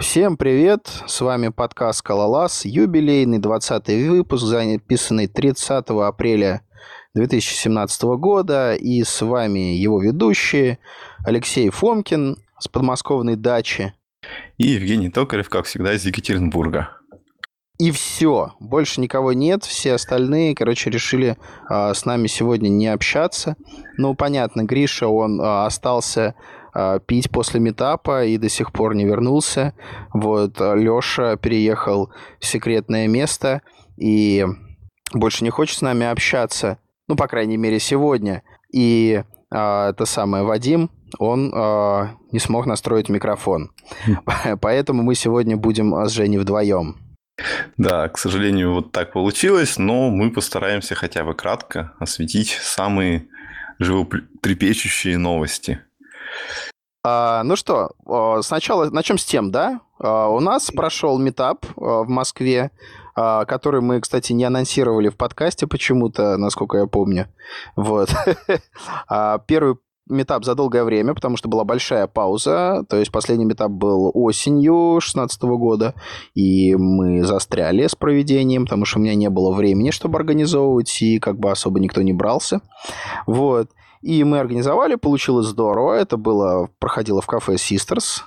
Всем привет! С вами подкаст «Скалолаз», юбилейный 20 выпуск, записанный 30 апреля 2017 года. И с вами его ведущие Алексей Фомкин с подмосковной дачи. И Евгений Токарев, как всегда, из Екатеринбурга. И все. Больше никого нет. Все остальные, короче, решили э, с нами сегодня не общаться. Ну, понятно, Гриша, он э, остался пить после метапа и до сих пор не вернулся. Вот Леша переехал в секретное место и больше не хочет с нами общаться. Ну, по крайней мере, сегодня. И а, это самое Вадим, он а, не смог настроить микрофон. Поэтому мы сегодня будем с Женей вдвоем. Да, к сожалению, вот так получилось, но мы постараемся хотя бы кратко осветить самые животрепещущие новости. А, ну что, сначала начнем с тем, да? А, у нас прошел метап а, в Москве, а, который мы, кстати, не анонсировали в подкасте почему-то, насколько я помню. Вот. Первый метап за долгое время, потому что была большая пауза. То есть последний метап был осенью 2016 года, и мы застряли с проведением, потому что у меня не было времени, чтобы организовывать, и как бы особо никто не брался. Вот. И мы организовали, получилось здорово. Это было, проходило в кафе Sisters.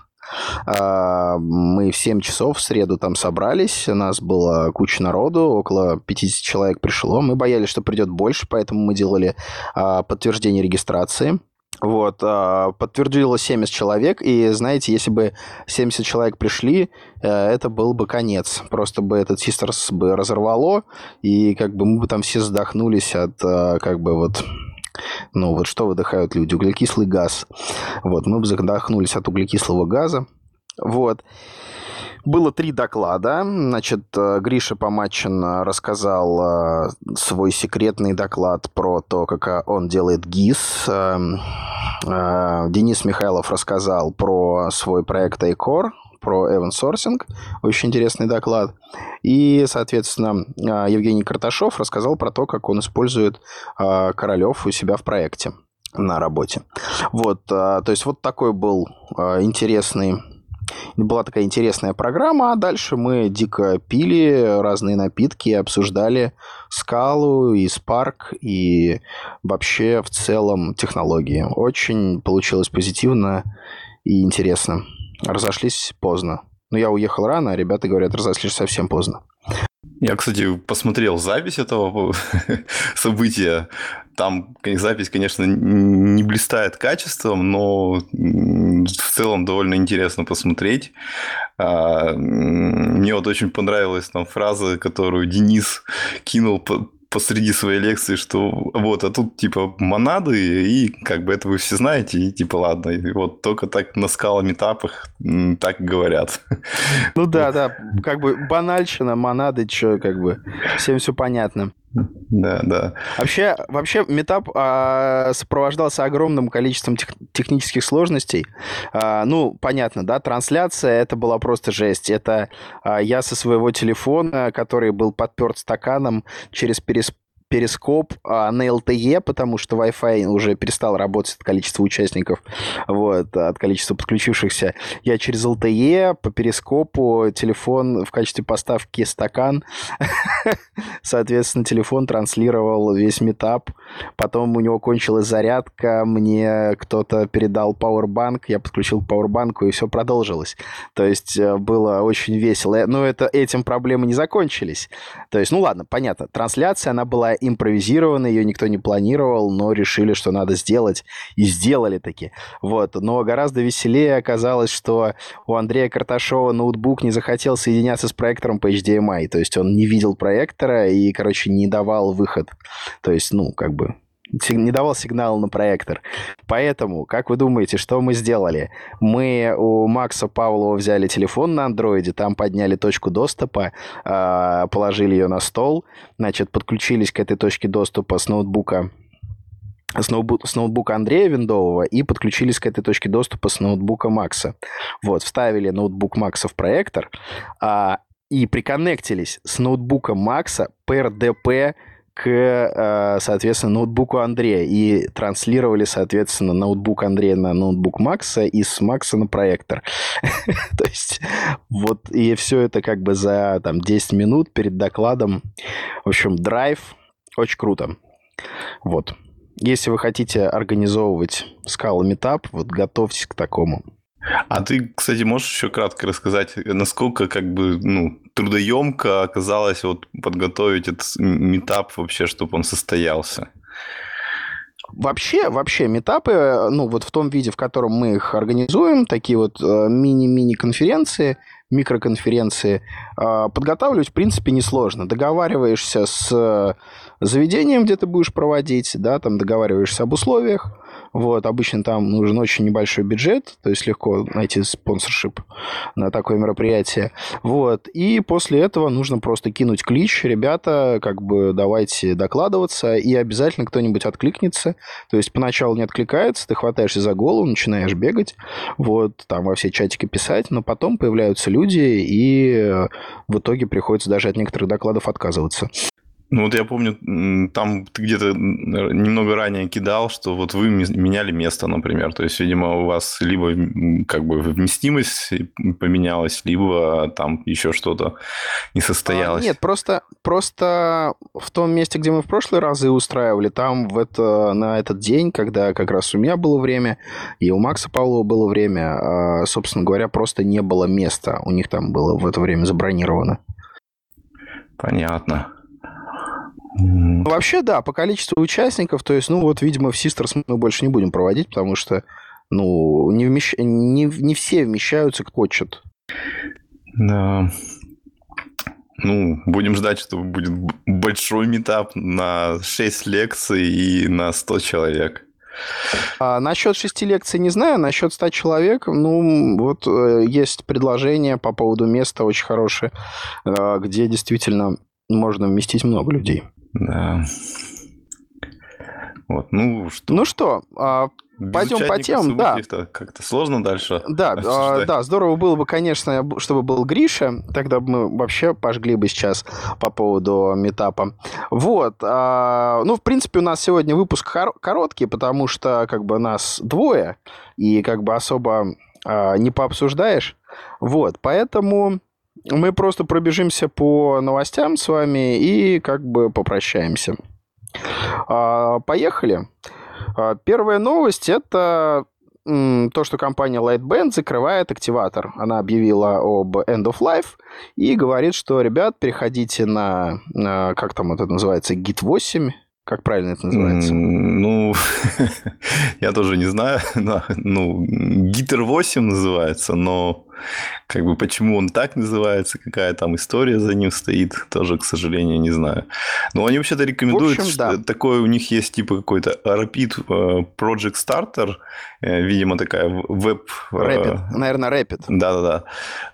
А, мы в 7 часов в среду там собрались, у нас было куча народу, около 50 человек пришло. Мы боялись, что придет больше, поэтому мы делали а, подтверждение регистрации. Вот, а, подтвердило 70 человек, и знаете, если бы 70 человек пришли, э, это был бы конец. Просто бы этот Систерс бы разорвало, и как бы мы бы там все задохнулись от как бы вот ну, вот что выдыхают люди? Углекислый газ. Вот, мы задохнулись от углекислого газа. Вот. Было три доклада. Значит, э, Гриша Помачин рассказал э, свой секретный доклад про то, как э, он делает ГИС. Денис Михайлов рассказал про свой проект Айкор, про sourcing. Очень интересный доклад. И, соответственно, а, Евгений Карташов рассказал про то, как он использует а, Королев у себя в проекте на работе. Вот, а, то есть вот такой был интересный была такая интересная программа, а дальше мы дико пили разные напитки, обсуждали скалу и Spark, и вообще в целом технологии. Очень получилось позитивно и интересно разошлись поздно. Но я уехал рано, а ребята говорят, разошлись совсем поздно. Я, кстати, посмотрел запись этого события. Там запись, конечно, не блистает качеством, но в целом довольно интересно посмотреть. А, мне вот очень понравилась там фраза, которую Денис кинул посреди своей лекции, что вот, а тут типа монады, и как бы это вы все знаете, и типа ладно, и вот только так на скала-метапах так говорят. Ну да, да, как бы банальщина, монады, что как бы, всем все понятно. Да, да. Вообще, вообще метап а, сопровождался огромным количеством тех, технических сложностей. А, ну, понятно, да, трансляция это была просто жесть. Это а, я со своего телефона, который был подперт стаканом через перес перископ а, на LTE, потому что Wi-Fi уже перестал работать от количества участников, вот, от количества подключившихся. Я через LTE по перископу телефон в качестве поставки стакан. Соответственно, телефон транслировал весь метап. Потом у него кончилась зарядка, мне кто-то передал пауэрбанк, я подключил к пауэрбанку, и все продолжилось. То есть э, было очень весело. Но это, этим проблемы не закончились. То есть, ну ладно, понятно, трансляция, она была импровизировано, ее никто не планировал, но решили, что надо сделать, и сделали таки. Вот. Но гораздо веселее оказалось, что у Андрея Карташова ноутбук не захотел соединяться с проектором по HDMI, то есть он не видел проектора и, короче, не давал выход. То есть, ну, как бы не давал сигнал на проектор. Поэтому, как вы думаете, что мы сделали? Мы у Макса Павлова взяли телефон на андроиде, там подняли точку доступа, а, положили ее на стол, значит, подключились к этой точке доступа с ноутбука с, ноутбук, с ноутбука Андрея Виндового и подключились к этой точке доступа с ноутбука Макса. Вот, вставили ноутбук Макса в проектор а, и приконнектились с ноутбуком Макса по RDP к, э, соответственно, ноутбуку Андрея и транслировали, соответственно, ноутбук Андрея на ноутбук Макса и с Макса на проектор. То есть вот и все это как бы за там 10 минут перед докладом. В общем, драйв. Очень круто. Вот. Если вы хотите организовывать скала метап, вот готовьтесь к такому. А ты, кстати, можешь еще кратко рассказать, насколько как бы ну, трудоемко оказалось вот подготовить этот метап вообще, чтобы он состоялся? Вообще, вообще, метапы, ну, вот в том виде, в котором мы их организуем, такие вот э, мини-мини конференции, микроконференции, э, подготавливать, в принципе, несложно. Договариваешься с заведением, где ты будешь проводить, да, там договариваешься об условиях, вот, обычно там нужен очень небольшой бюджет, то есть легко найти спонсоршип на такое мероприятие. Вот, и после этого нужно просто кинуть клич, ребята, как бы давайте докладываться, и обязательно кто-нибудь откликнется. То есть поначалу не откликается, ты хватаешься за голову, начинаешь бегать, вот, там во все чатики писать, но потом появляются люди, и в итоге приходится даже от некоторых докладов отказываться. Ну вот я помню, там ты где-то немного ранее кидал, что вот вы меняли место, например. То есть, видимо, у вас либо как бы вместимость поменялась, либо там еще что-то не состоялось. А, нет, просто, просто в том месте, где мы в прошлые разы устраивали, там в это, на этот день, когда как раз у меня было время, и у Макса Павлова было время, а, собственно говоря, просто не было места. У них там было в это время забронировано. Понятно. Ну, вообще, да, по количеству участников, то есть, ну, вот, видимо, в Sisters мы больше не будем проводить, потому что, ну, не, вмещ... не, не все вмещаются, как хочет. Да. Ну, будем ждать, что будет большой метап на 6 лекций и на 100 человек. А насчет шести лекций не знаю, насчет 100 человек, ну, вот э, есть предложение по поводу места очень хорошее, э, где действительно можно вместить много людей. Да. Вот, ну что? Ну что, а, пойдем по темам, да. Как-то сложно дальше. Да, а, да, здорово было бы, конечно, чтобы был Гриша, тогда бы мы вообще пожгли бы сейчас по поводу метапа. Вот, а, ну, в принципе, у нас сегодня выпуск короткий, потому что как бы нас двое, и как бы особо а, не пообсуждаешь. Вот, поэтому мы просто пробежимся по новостям с вами и как бы попрощаемся. А, поехали. А, первая новость – это то, что компания Lightband закрывает активатор. Она объявила об End of Life и говорит, что, ребят, переходите на, на как там это называется, Git 8, как правильно это называется? Ну, я тоже не знаю. Ну, Гитер 8 называется, но как бы почему он так называется, какая там история за ним стоит, тоже, к сожалению, не знаю. Но они вообще-то рекомендуют, общем, что да. такое у них есть типа какой-то Rapid э, Project Starter, э, видимо, такая веб... Э, Rapid, наверное, Rapid. Да-да-да.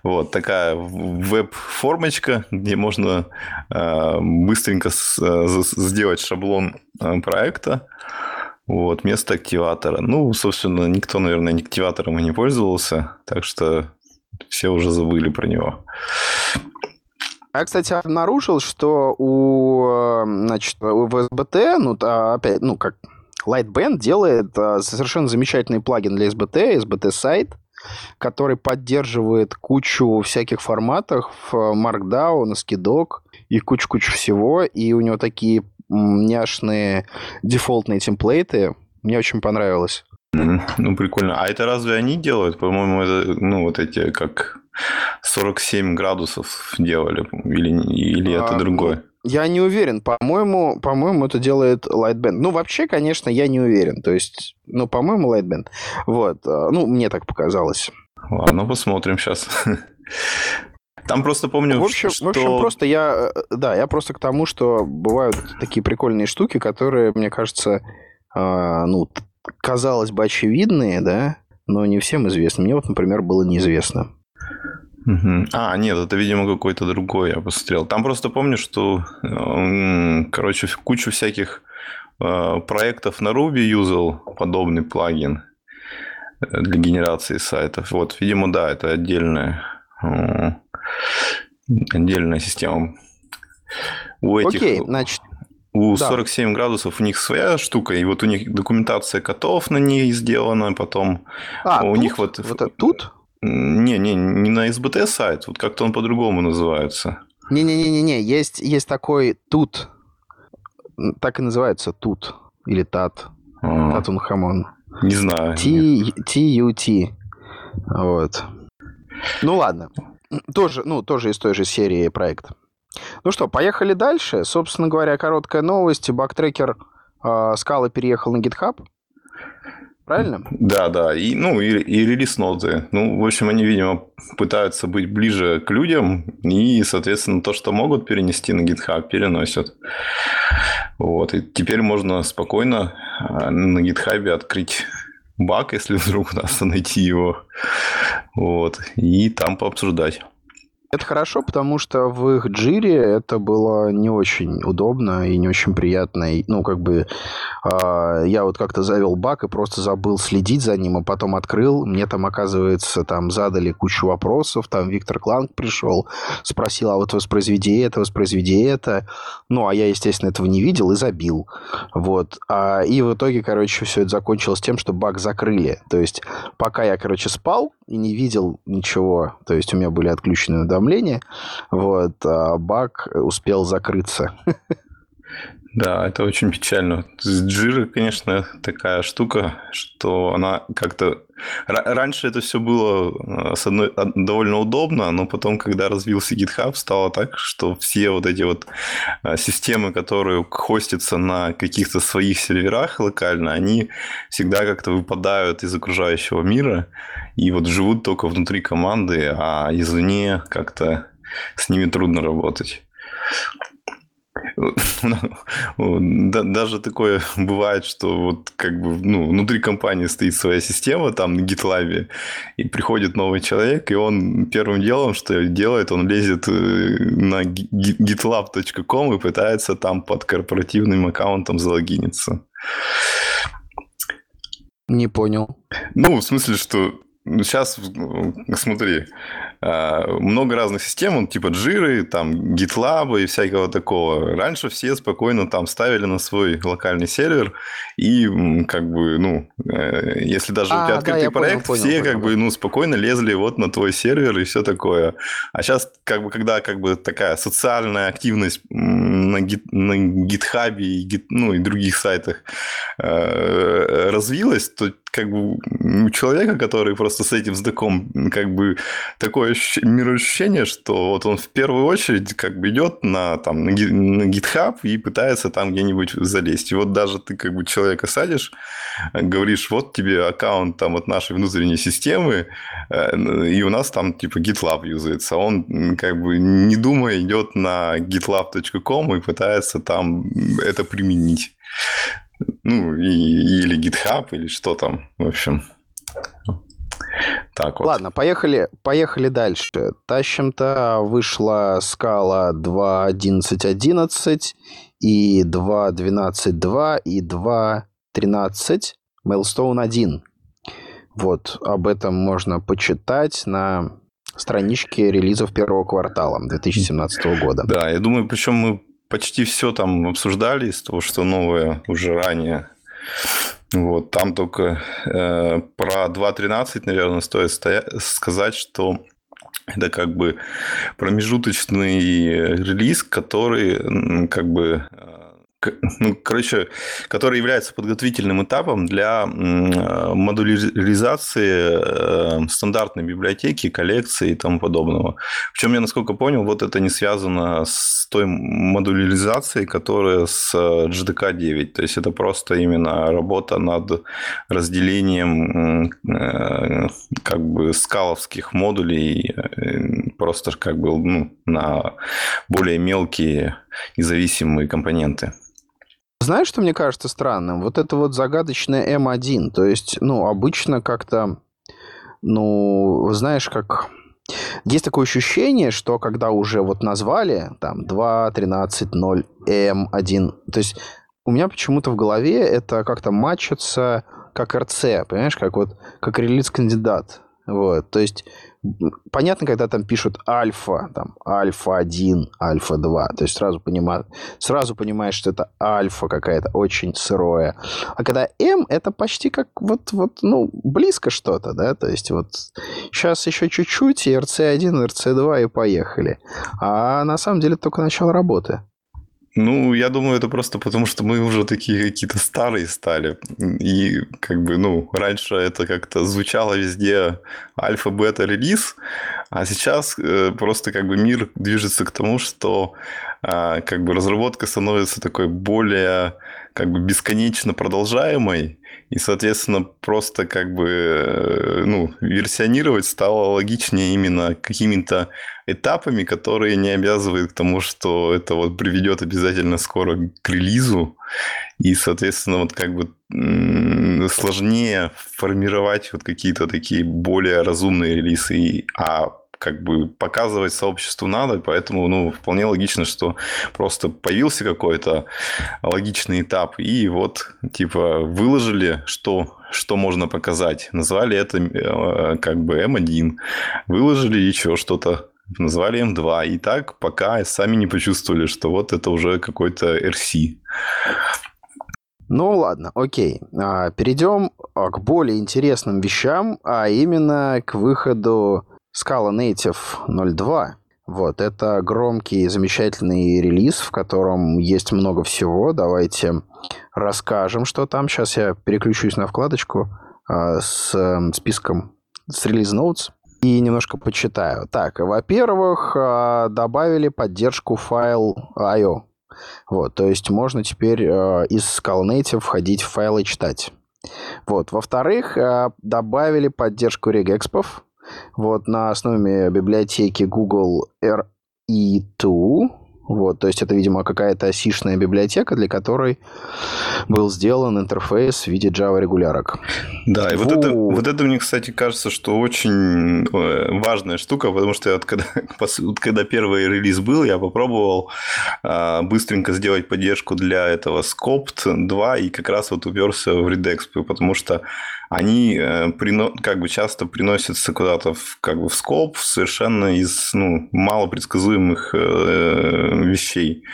Вот такая веб-формочка, где можно быстренько сделать шаблон проекта. Вот, место активатора. Ну, собственно, никто, наверное, активатором и не пользовался, так что все уже забыли про него. Я, кстати, обнаружил, что у, значит, у SBT, ну, опять, ну, как Lightband делает а, совершенно замечательный плагин для SBT, SBT сайт, который поддерживает кучу всяких форматов, Markdown, Skidog и кучу-кучу всего, и у него такие няшные дефолтные темплейты. Мне очень понравилось. Ну, прикольно. А это разве они делают? По-моему, это, ну, вот эти, как 47 градусов делали. Или, или это а, другое? Я не уверен. По-моему, по-моему, это делает Lightband. Ну, вообще, конечно, я не уверен. То есть, ну, по-моему, Lightband. Вот. А, ну, мне так показалось. Ладно, посмотрим сейчас. Там просто помню, в общем, что... В общем, просто я... Э, да, я просто к тому, что бывают такие прикольные штуки, которые, мне кажется, э, ну, казалось бы, очевидные, да, но не всем известны. Мне вот, например, было неизвестно. Угу. А, нет, это, видимо, какой-то другой, я посмотрел. Там просто помню, что, короче, кучу всяких э, проектов на Ruby юзал подобный плагин э, для генерации сайтов. Вот, видимо, да, это отдельная, отдельная система. У этих... Окей, значит, у да. 47 градусов у них своя штука, и вот у них документация котов на ней сделана, потом а, у тут? них вот... вот это, тут? Не, не, не на СБТ сайт, вот как-то он по-другому называется. Не-не-не-не, есть, есть такой тут, так и называется тут, или тат, а, татун хамон. Не знаю. T-U-T, вот. Ну ладно, тоже, ну, тоже из той же серии проект. Ну что, поехали дальше. Собственно говоря, короткая новость. Бактрекер э, Скала переехал на GitHub. Правильно? Да, да. И, ну, и, и релиз-ноты. Ну, в общем, они, видимо, пытаются быть ближе к людям. И, соответственно, то, что могут перенести на GitHub, переносят. Вот. И теперь можно спокойно а, на GitHub открыть баг, если вдруг удастся найти его. Вот. И там пообсуждать. Это хорошо, потому что в их джире это было не очень удобно и не очень приятно. И, ну, как бы э, я вот как-то завел баг и просто забыл следить за ним, а потом открыл. Мне там, оказывается, там задали кучу вопросов. Там Виктор Кланк пришел, спросил, а вот воспроизведи это, воспроизведи это. Ну, а я, естественно, этого не видел и забил. Вот. А, и в итоге, короче, все это закончилось тем, что баг закрыли. То есть, пока я, короче, спал и не видел ничего, то есть у меня были отключены уведомления, вот, а баг успел закрыться. Да, это очень печально. Джира, конечно, такая штука, что она как-то... Раньше это все было, э, с одной, довольно удобно, но потом, когда развился GitHub, стало так, что все вот эти вот э, системы, которые хостятся на каких-то своих серверах локально, они всегда как-то выпадают из окружающего мира и вот живут только внутри команды, а извне как-то с ними трудно работать. Даже такое бывает, что вот как бы ну, внутри компании стоит своя система, там на GitLab, и приходит новый человек, и он первым делом, что делает, он лезет э, на gitlab.com и пытается там под корпоративным аккаунтом залогиниться. Не понял. Ну, в смысле, что сейчас, смотри, а, много разных систем, типа джиры, там, GitLab и всякого такого. Раньше все спокойно там ставили на свой локальный сервер, и как бы, ну, э, если даже а, у тебя открытый да, проект, понял, все понял, как понял. бы, ну, спокойно лезли вот на твой сервер и все такое. А сейчас, как бы, когда как бы такая социальная активность на, гит, на GitHub и, ну, и других сайтах э, развилась, то как бы у человека, который просто с этим знаком, как бы такое мироощущение, что вот он в первую очередь как бы идет на, там, на GitHub и пытается там где-нибудь залезть. И вот даже ты как бы человека садишь, говоришь, вот тебе аккаунт там от нашей внутренней системы, э, и у нас там типа GitLab юзается. Он как бы не думая идет на gitlab.com и пытается там это применить. Ну, и, или GitHub, или что там, в общем. Так вот. Ладно, поехали, поехали дальше. Тащим-то вышла скала 2.11.11 и 2.12.2 и 2.13 Mailstone 1. Вот, об этом можно почитать на страничке релизов первого квартала 2017 года. Да, я думаю, причем мы почти все там обсуждали из того, что новое уже ранее. Вот, там только э, про 2.13, наверное, стоит стоя- сказать, что это как бы промежуточный релиз, который как бы э, ну, короче, который является подготовительным этапом для модуляризации э, стандартной библиотеки, коллекции и тому подобного. Причем я, насколько понял, вот это не связано с той модуляризацией, которая с GDK 9. То есть это просто именно работа над разделением э, как бы скаловских модулей э, просто как бы ну, на более мелкие независимые компоненты. Знаешь, что мне кажется странным? Вот это вот загадочное М1. То есть, ну, обычно как-то, ну, знаешь, как... Есть такое ощущение, что когда уже вот назвали, там, 2, 13, 0, М1, то есть у меня почему-то в голове это как-то матчится как РЦ, понимаешь, как вот, как релиз-кандидат. Вот, то есть понятно, когда там пишут альфа, там альфа-1, альфа-2, то есть сразу, понимаю, сразу понимаешь, что это альфа какая-то очень сырое. А когда М, это почти как вот, вот ну, близко что-то, да, то есть вот сейчас еще чуть-чуть, и RC1, RC2, и поехали. А на самом деле только начало работы. Ну, я думаю, это просто потому, что мы уже такие какие-то старые стали. И как бы, ну, раньше это как-то звучало везде альфа-бета-релиз, а сейчас э, просто как бы мир движется к тому, что э, как бы разработка становится такой более как бы бесконечно продолжаемой, и, соответственно, просто как бы, э, ну, версионировать стало логичнее именно какими-то этапами, которые не обязывают к тому, что это вот приведет обязательно скоро к релизу. И, соответственно, вот как бы сложнее формировать вот какие-то такие более разумные релизы. А как бы показывать сообществу надо, поэтому, ну, вполне логично, что просто появился какой-то логичный этап, и вот, типа, выложили, что, что можно показать. Назвали это э, как бы M1, выложили еще что-то, назвали М2, и так пока сами не почувствовали, что вот это уже какой-то RC. Ну ладно, окей. А, перейдем а, к более интересным вещам, а именно к выходу Scala Native 02. Вот, это громкий, замечательный релиз, в котором есть много всего. Давайте расскажем, что там. Сейчас я переключусь на вкладочку э, с э, списком с релиз notes и немножко почитаю. Так, во-первых, э, добавили поддержку файл I.O. Вот, то есть можно теперь э, из Scala Native входить в файлы и читать. Вот. Во-вторых, э, добавили поддержку регекспов, вот, на основе библиотеки Google RE2. Вот, то есть это, видимо, какая-то осишная библиотека, для которой был сделан интерфейс в виде Java регулярок. Да, и вот, это, вот это мне, кстати, кажется, что очень э, важная штука, потому что я вот когда, когда первый релиз был, я попробовал а, быстренько сделать поддержку для этого Scopt 2 и как раз вот уперся в Redux, потому что они э, как бы часто приносятся куда-то в, как бы в скоп совершенно из ну, малопредсказуемых э, вещей.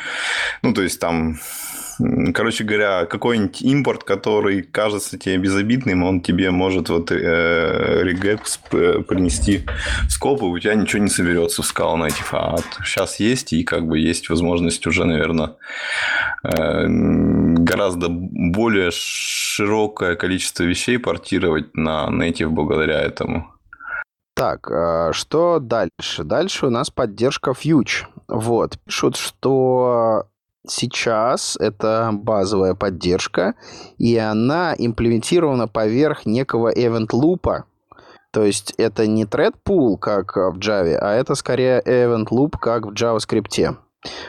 Ну, то есть там короче говоря, какой-нибудь импорт, который кажется тебе безобидным, он тебе может вот э, регекс принести в скоп, и у тебя ничего не соберется в Scala Native. А сейчас есть, и как бы есть возможность уже, наверное, э, гораздо более широкое количество вещей портировать на Native благодаря этому. Так, а что дальше? Дальше у нас поддержка Fuge. Вот, пишут, что сейчас это базовая поддержка, и она имплементирована поверх некого event loop. То есть это не thread pool, как в Java, а это скорее event loop, как в JavaScript.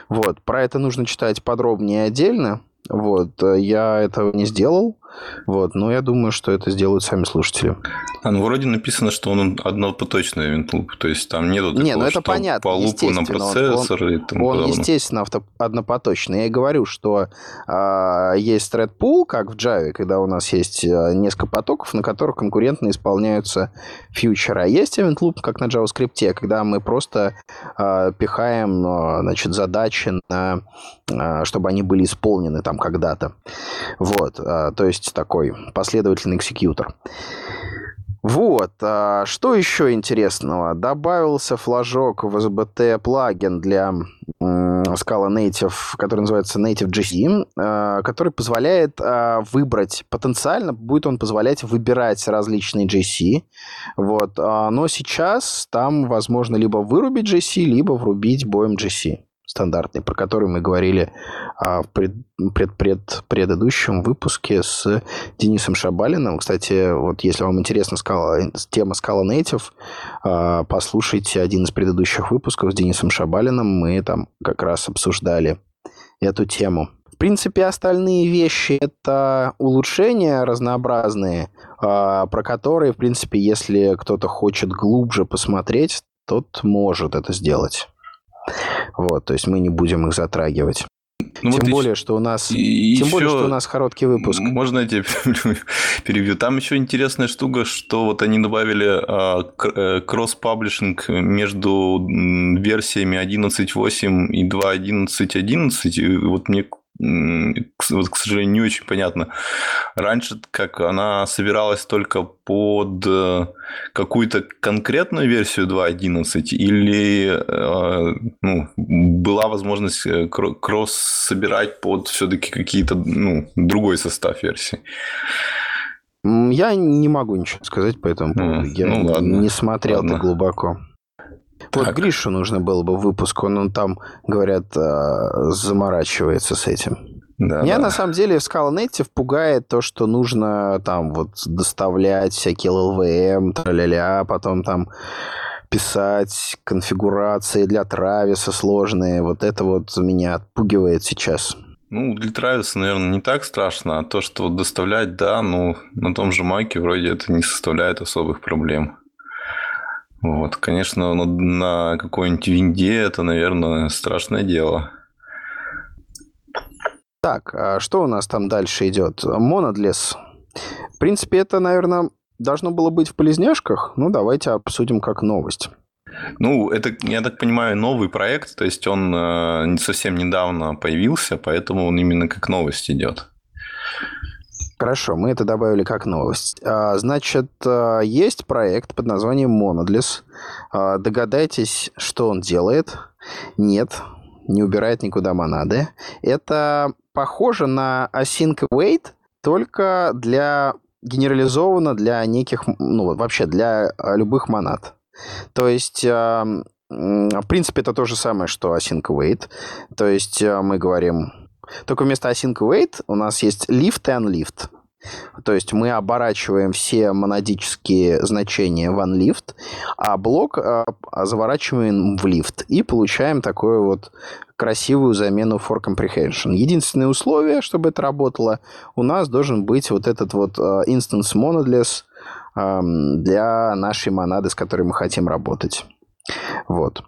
Вот, про это нужно читать подробнее отдельно. Вот, э, я этого не сделал, вот, но я думаю, что это сделают сами слушатели. А, ну, вроде написано, что он однопоточный винтлуп, то есть там нету такого, не, ну это что понятно, по лупу на процессор он, и тому Он, подобное. естественно, авто, однопоточный. Я и говорю, что э, есть thread pool, как в Java, когда у нас есть э, несколько потоков, на которых конкурентно исполняются фьючеры. А есть event loop, как на JavaScript, когда мы просто э, пихаем э, значит, задачи, на, э, чтобы они были исполнены там когда-то. Вот, э, то есть такой последовательный экзекьютор. Вот, а что еще интересного? Добавился флажок в SBT плагин для Scala Native, который называется Native GC, а, который позволяет а, выбрать, потенциально будет он позволять выбирать различные JC, вот, а, но сейчас там возможно либо вырубить JC, либо врубить боем GC стандартный, про который мы говорили а, в пред, пред, пред, предыдущем выпуске с Денисом Шабалиным. Кстати, вот если вам интересна скала, тема Scala Native, а, послушайте один из предыдущих выпусков с Денисом Шабалиным. Мы там как раз обсуждали эту тему. В принципе, остальные вещи — это улучшения разнообразные, а, про которые, в принципе, если кто-то хочет глубже посмотреть, тот может это сделать. Вот, то есть мы не будем их затрагивать. Ну, тем вот более, еще... что у нас, и тем еще... более, что у нас короткий выпуск. Можно я тебе перевью? Там еще интересная штука, что вот они добавили э, кросс-паблишинг между версиями 11.8 и 2.11.11. И вот мне вот, к сожалению, не очень понятно. Раньше как она собиралась только под э, какую-то конкретную версию 2.11 или э, ну, была возможность э, кросс собирать под все-таки какие-то ну, другой состав версий? Я не могу ничего сказать по этому поводу. Я ну, ладно, не смотрел ладно. глубоко. Вот. Гришу нужно было бы выпуск, он, он там, говорят, а, заморачивается с этим. Да, Меня да. на самом деле в Scala Native пугает то, что нужно там вот доставлять всякие LLVM, тра-ля-ля, потом там писать конфигурации для Трависа сложные. Вот это вот меня отпугивает сейчас. Ну, для Трависа, наверное, не так страшно, а то, что вот доставлять, да, ну, на том же Маке вроде это не составляет особых проблем. Вот, конечно, на, на какой-нибудь винде это, наверное, страшное дело. Так, а что у нас там дальше идет? Монодлес. В принципе, это, наверное, должно было быть в полезняшках. Ну, давайте обсудим как новость. Ну, это, я так понимаю, новый проект, то есть он э, совсем недавно появился, поэтому он именно как новость идет. Хорошо, мы это добавили как новость. А, значит, а, есть проект под названием Monodless. А, догадайтесь, что он делает? Нет, не убирает никуда монады. Это похоже на Async Await, только для генерализовано для неких, ну, вообще для любых монад. То есть, в принципе, это то же самое, что Async Await. То есть, мы говорим только вместо async await у нас есть lift и unlift. То есть мы оборачиваем все монадические значения в unlift, а блок а, заворачиваем в lift и получаем такую вот красивую замену for comprehension. Единственное условие, чтобы это работало, у нас должен быть вот этот вот а, instance monadless для нашей монады, с которой мы хотим работать. Вот.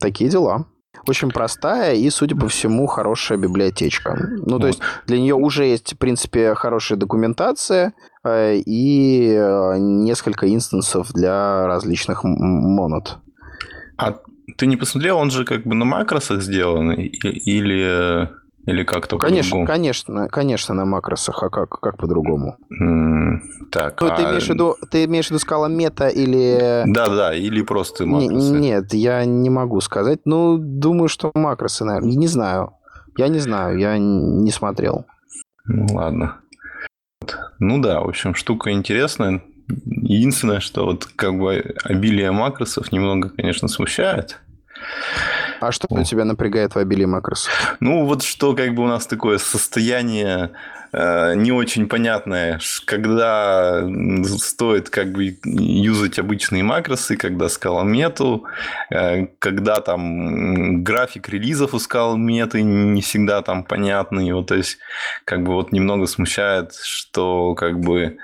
Такие дела очень простая и, судя по всему, хорошая библиотечка. Ну, вот. то есть для нее уже есть, в принципе, хорошая документация э, и э, несколько инстансов для различных монод. А ты не посмотрел, он же как бы на макросах сделан или или как то Конечно, конечно, конечно, на макросах, а как, как по-другому? Mm, так, ну, а... ты, имеешь в виду, ты имеешь в виду скала мета или... Да-да, или просто макросы. Н- нет, я не могу сказать. Ну, думаю, что макросы, наверное. Не знаю. Я не знаю, я не смотрел. Ну, ладно. Ну да, в общем, штука интересная. Единственное, что вот как бы обилие макросов немного, конечно, смущает. А что у тебя напрягает в обилии макросов? Ну, вот что как бы у нас такое состояние не очень понятное, когда стоит как бы юзать обычные макросы, когда скала мету, э, когда там график релизов у скал меты не всегда там понятный. Вот, то есть, как бы вот немного смущает, что как бы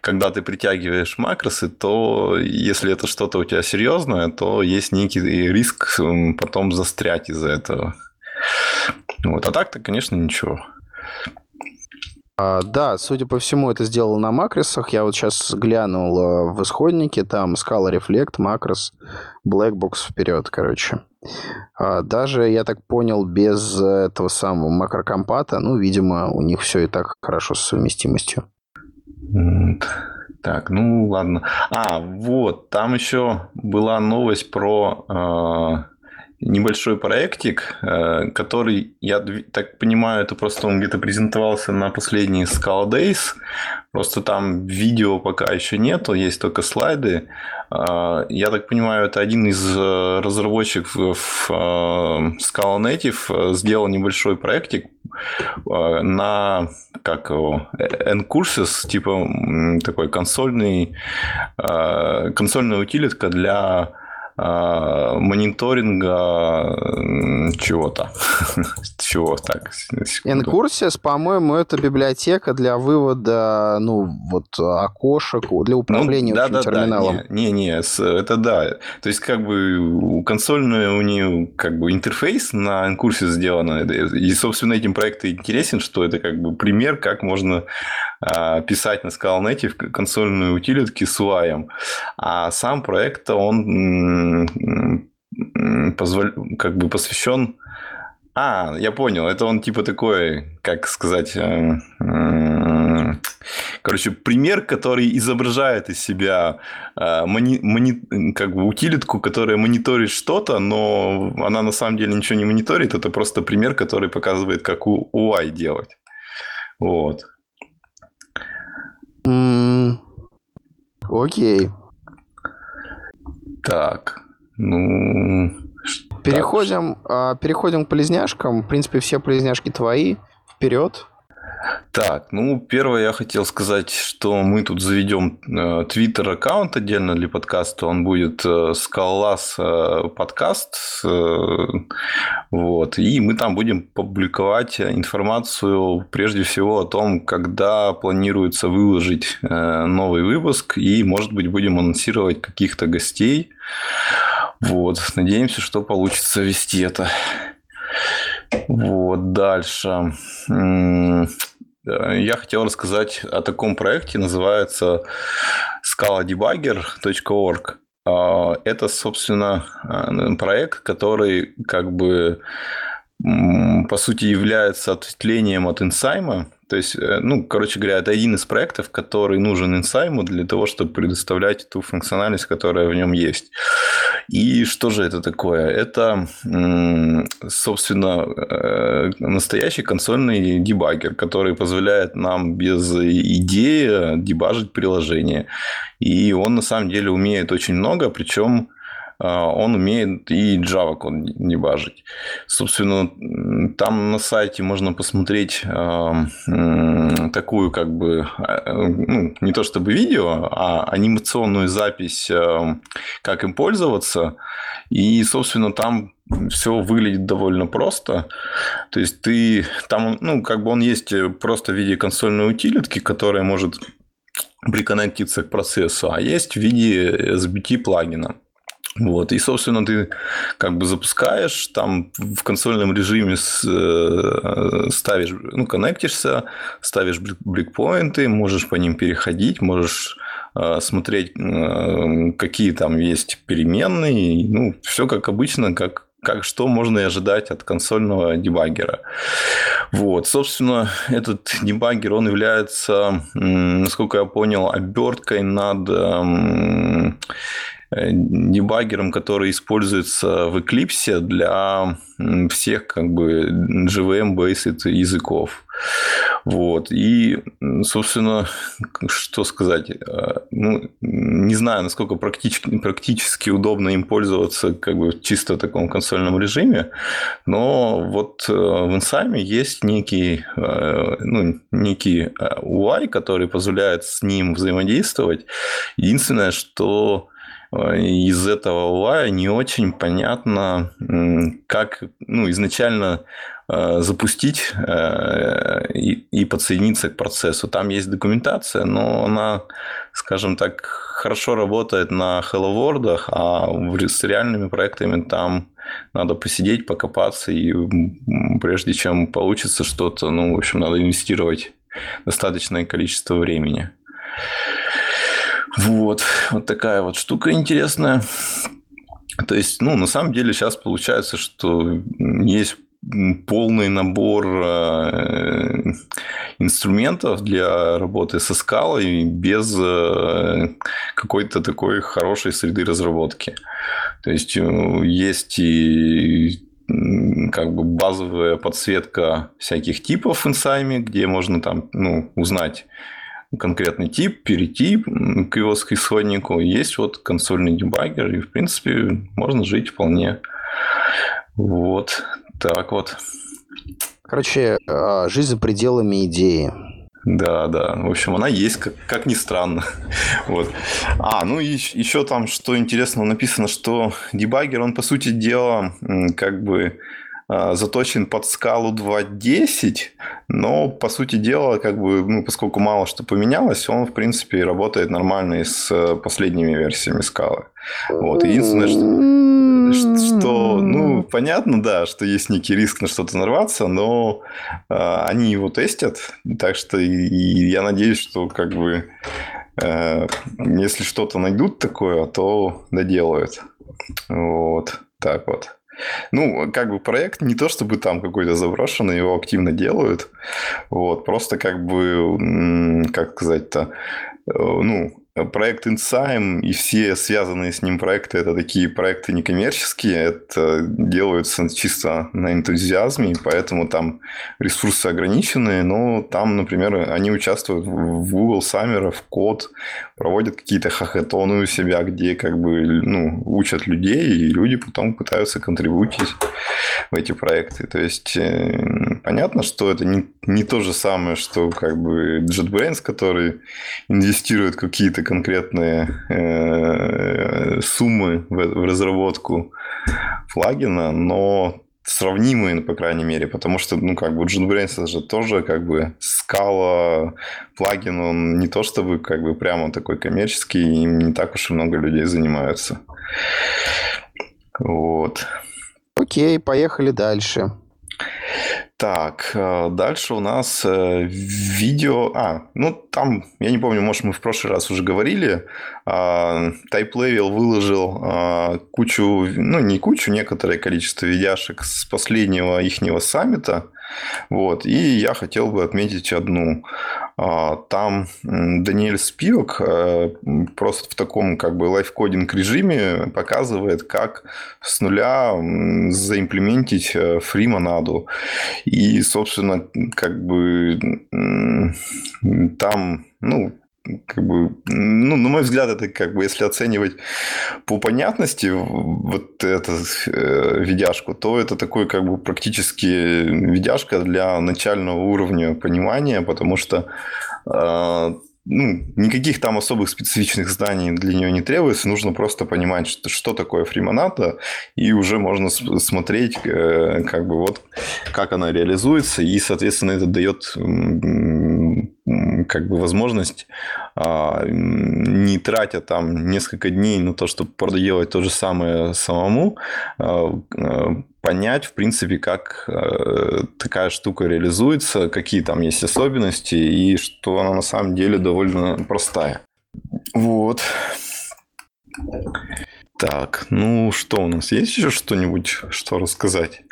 когда ты притягиваешь макросы, то если это что-то у тебя серьезное, то есть некий риск потом застрять из-за этого. Вот. А так-то, конечно, ничего. А, да, судя по всему, это сделано на макросах. Я вот сейчас глянул э, в исходнике, там Scala Reflect, макрос, Blackbox вперед, короче. А, даже, я так понял, без этого самого макрокомпата, ну, видимо, у них все и так хорошо с совместимостью. Так, ну ладно. А, вот, там еще была новость про э, небольшой проектик, э, который, я так понимаю, это просто он где-то презентовался на последний Scala Days. Просто там видео пока еще нету, есть только слайды. Э, я так понимаю, это один из э, разработчиков Scala Native сделал небольшой проектик на как его, N-Courses, типа такой консольный, консольная утилитка для мониторинга чего-то. Чего так? Incursius, по-моему, это библиотека для вывода, ну, вот, окошек, для ну, управления ну, да, да, терминалом. Да, не, не, это да. То есть, как бы, консольный у нее, как бы, интерфейс на Incursius сделан. И, собственно, этим проектом интересен, что это, как бы, пример, как можно писать на Scala.net консольную утилитки с UI. А сам проект, он позволь... как бы посвящен а, я понял. Это он типа такой, как сказать, э, короче, пример, который изображает из себя э, мони, мони, как бы утилитку, которая мониторит что-то, но она на самом деле ничего не мониторит. Это просто пример, который показывает, как у UI делать. Вот. Окей. Так, ну... Переходим, так. переходим к полезняшкам. В принципе, все полезняшки твои. Вперед. Так, ну, первое я хотел сказать, что мы тут заведем твиттер аккаунт отдельно для подкаста. Он будет э, Скаллас э, подкаст. Э, вот. И мы там будем публиковать информацию прежде всего о том, когда планируется выложить новый выпуск. И, может быть, будем анонсировать каких-то гостей. Вот. Надеемся, что получится вести это. Вот, дальше. Я хотел рассказать о таком проекте, называется scaladebugger.org. А, это, собственно, проект, который как бы по сути является ответвлением от инсайма. То есть, э, ну, короче говоря, это один из проектов, который нужен инсайму для того, чтобы предоставлять ту функциональность, которая в нем есть. И что же это такое? Это, собственно, э, настоящий консольный дебаггер, который позволяет нам без идеи дебажить приложение. И он на самом деле умеет очень много, причем он умеет и Java код дебажить. Собственно, там на сайте можно посмотреть а, такую как бы, а, ну, не то чтобы видео, а анимационную запись, как им пользоваться. И, собственно, там все выглядит довольно просто. То есть ты там, ну, как бы он есть просто в виде консольной утилитки, которая может приконнектиться к процессу, а есть в виде SBT плагина. Вот. И, собственно, ты как бы запускаешь, там в консольном режиме э, ставишь, ну, коннектишься, ставишь брикпоинты, можешь по ним переходить, можешь э, смотреть, э, какие там есть переменные. Ну, все как обычно, как как что можно и ожидать от консольного дебаггера. Вот, собственно, этот дебаггер, он является, насколько я понял, оберткой над эм, дебаггером, который используется в Eclipse для всех как бы JVM-based языков. Вот. И, собственно, что сказать? Э, ну, не знаю, насколько практически, практически удобно им пользоваться как бы в чисто таком консольном режиме, но вот э, в Инсайме есть некий, ну, некий UI, который позволяет с ним взаимодействовать. Единственное, что из этого UI не очень понятно, как ну, изначально э, запустить э, и подсоединиться к процессу. Там есть документация, но она, скажем так, хорошо работает на Hello World, а с реальными проектами там надо посидеть, покопаться, и прежде чем получится что-то, ну, в общем, надо инвестировать достаточное количество времени. Вот, вот такая вот штука интересная. То есть, ну, на самом деле сейчас получается, что есть полный набор э, инструментов для работы со скалой без э, какой-то такой хорошей среды разработки. То есть э, есть и как бы базовая подсветка всяких типов в инсайме, где можно там ну, узнать конкретный тип, перейти к его исходнику. Есть вот консольный дебаггер, и, в принципе, можно жить вполне. Вот так вот. Короче, а, жизнь за пределами идеи. Да, да. В общем, она есть, как, как ни странно. вот. А, ну и еще там, что интересно, написано, что дебаггер, он, по сути дела, как бы заточен под скалу 2.10, но, по сути дела, как бы, ну, поскольку мало что поменялось, он, в принципе, работает нормально и с э, последними версиями скалы. Вот. Единственное, что, что, ну, понятно, да, что есть некий риск на что-то нарваться, но э, они его тестят, так что и, и я надеюсь, что как бы э, если что-то найдут такое, то доделают. Вот, так вот. Ну, как бы проект не то чтобы там какой-то заброшенный, его активно делают. Вот, просто как бы, как сказать-то, э, ну, Проект Insign и все связанные с ним проекты – это такие проекты некоммерческие, это делаются чисто на энтузиазме, поэтому там ресурсы ограниченные, но там, например, они участвуют в Google Summer, в код, проводят какие-то хахатоны у себя, где как бы ну, учат людей, и люди потом пытаются контрибутить в эти проекты. То есть, э, понятно, что это не, не то же самое, что как бы JetBrains, который инвестирует какие-то конкретные э, суммы в, в разработку плагина, но сравнимые, по крайней мере, потому что, ну, как бы JetBrains это же тоже как бы скала плагин, он не то чтобы как бы прямо такой коммерческий, им не так уж и много людей занимаются. Вот. Окей, поехали дальше. Так, э, дальше у нас э, видео... А, ну там, я не помню, может, мы в прошлый раз уже говорили. А, Type Level выложил а, кучу, ну не кучу, некоторое количество видяшек с последнего ихнего саммита. Вот. И я хотел бы отметить одну. А, там Даниэль Спивок э, просто в таком как бы лайфкодинг режиме показывает, как с нуля заимплементить фримонаду. И, собственно, как бы там, ну, как бы, ну, на мой взгляд, это как бы, если оценивать по понятности вот эту э, видяшку, то это такой как бы практически видяшка для начального уровня понимания, потому что э, ну, никаких там особых специфичных знаний для нее не требуется, нужно просто понимать, что, что такое фримоната, и уже можно смотреть, э, как бы вот, как она реализуется, и, соответственно, это дает как бы возможность, а, не тратя там несколько дней на то, чтобы проделать то же самое самому, а, а, понять, в принципе, как такая штука реализуется, какие там есть особенности, и что она на самом деле довольно простая. Вот. Так, ну что, у нас есть еще что-нибудь, что рассказать?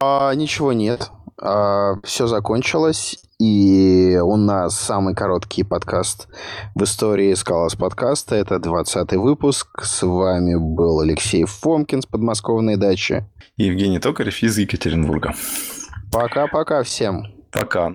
А, ничего нет. А, все закончилось, и у нас самый короткий подкаст в истории Скалас подкаста. Это 20 выпуск. С вами был Алексей Фомкин с подмосковной дачи. И Евгений Токарев из Екатеринбурга. Пока-пока всем. Пока.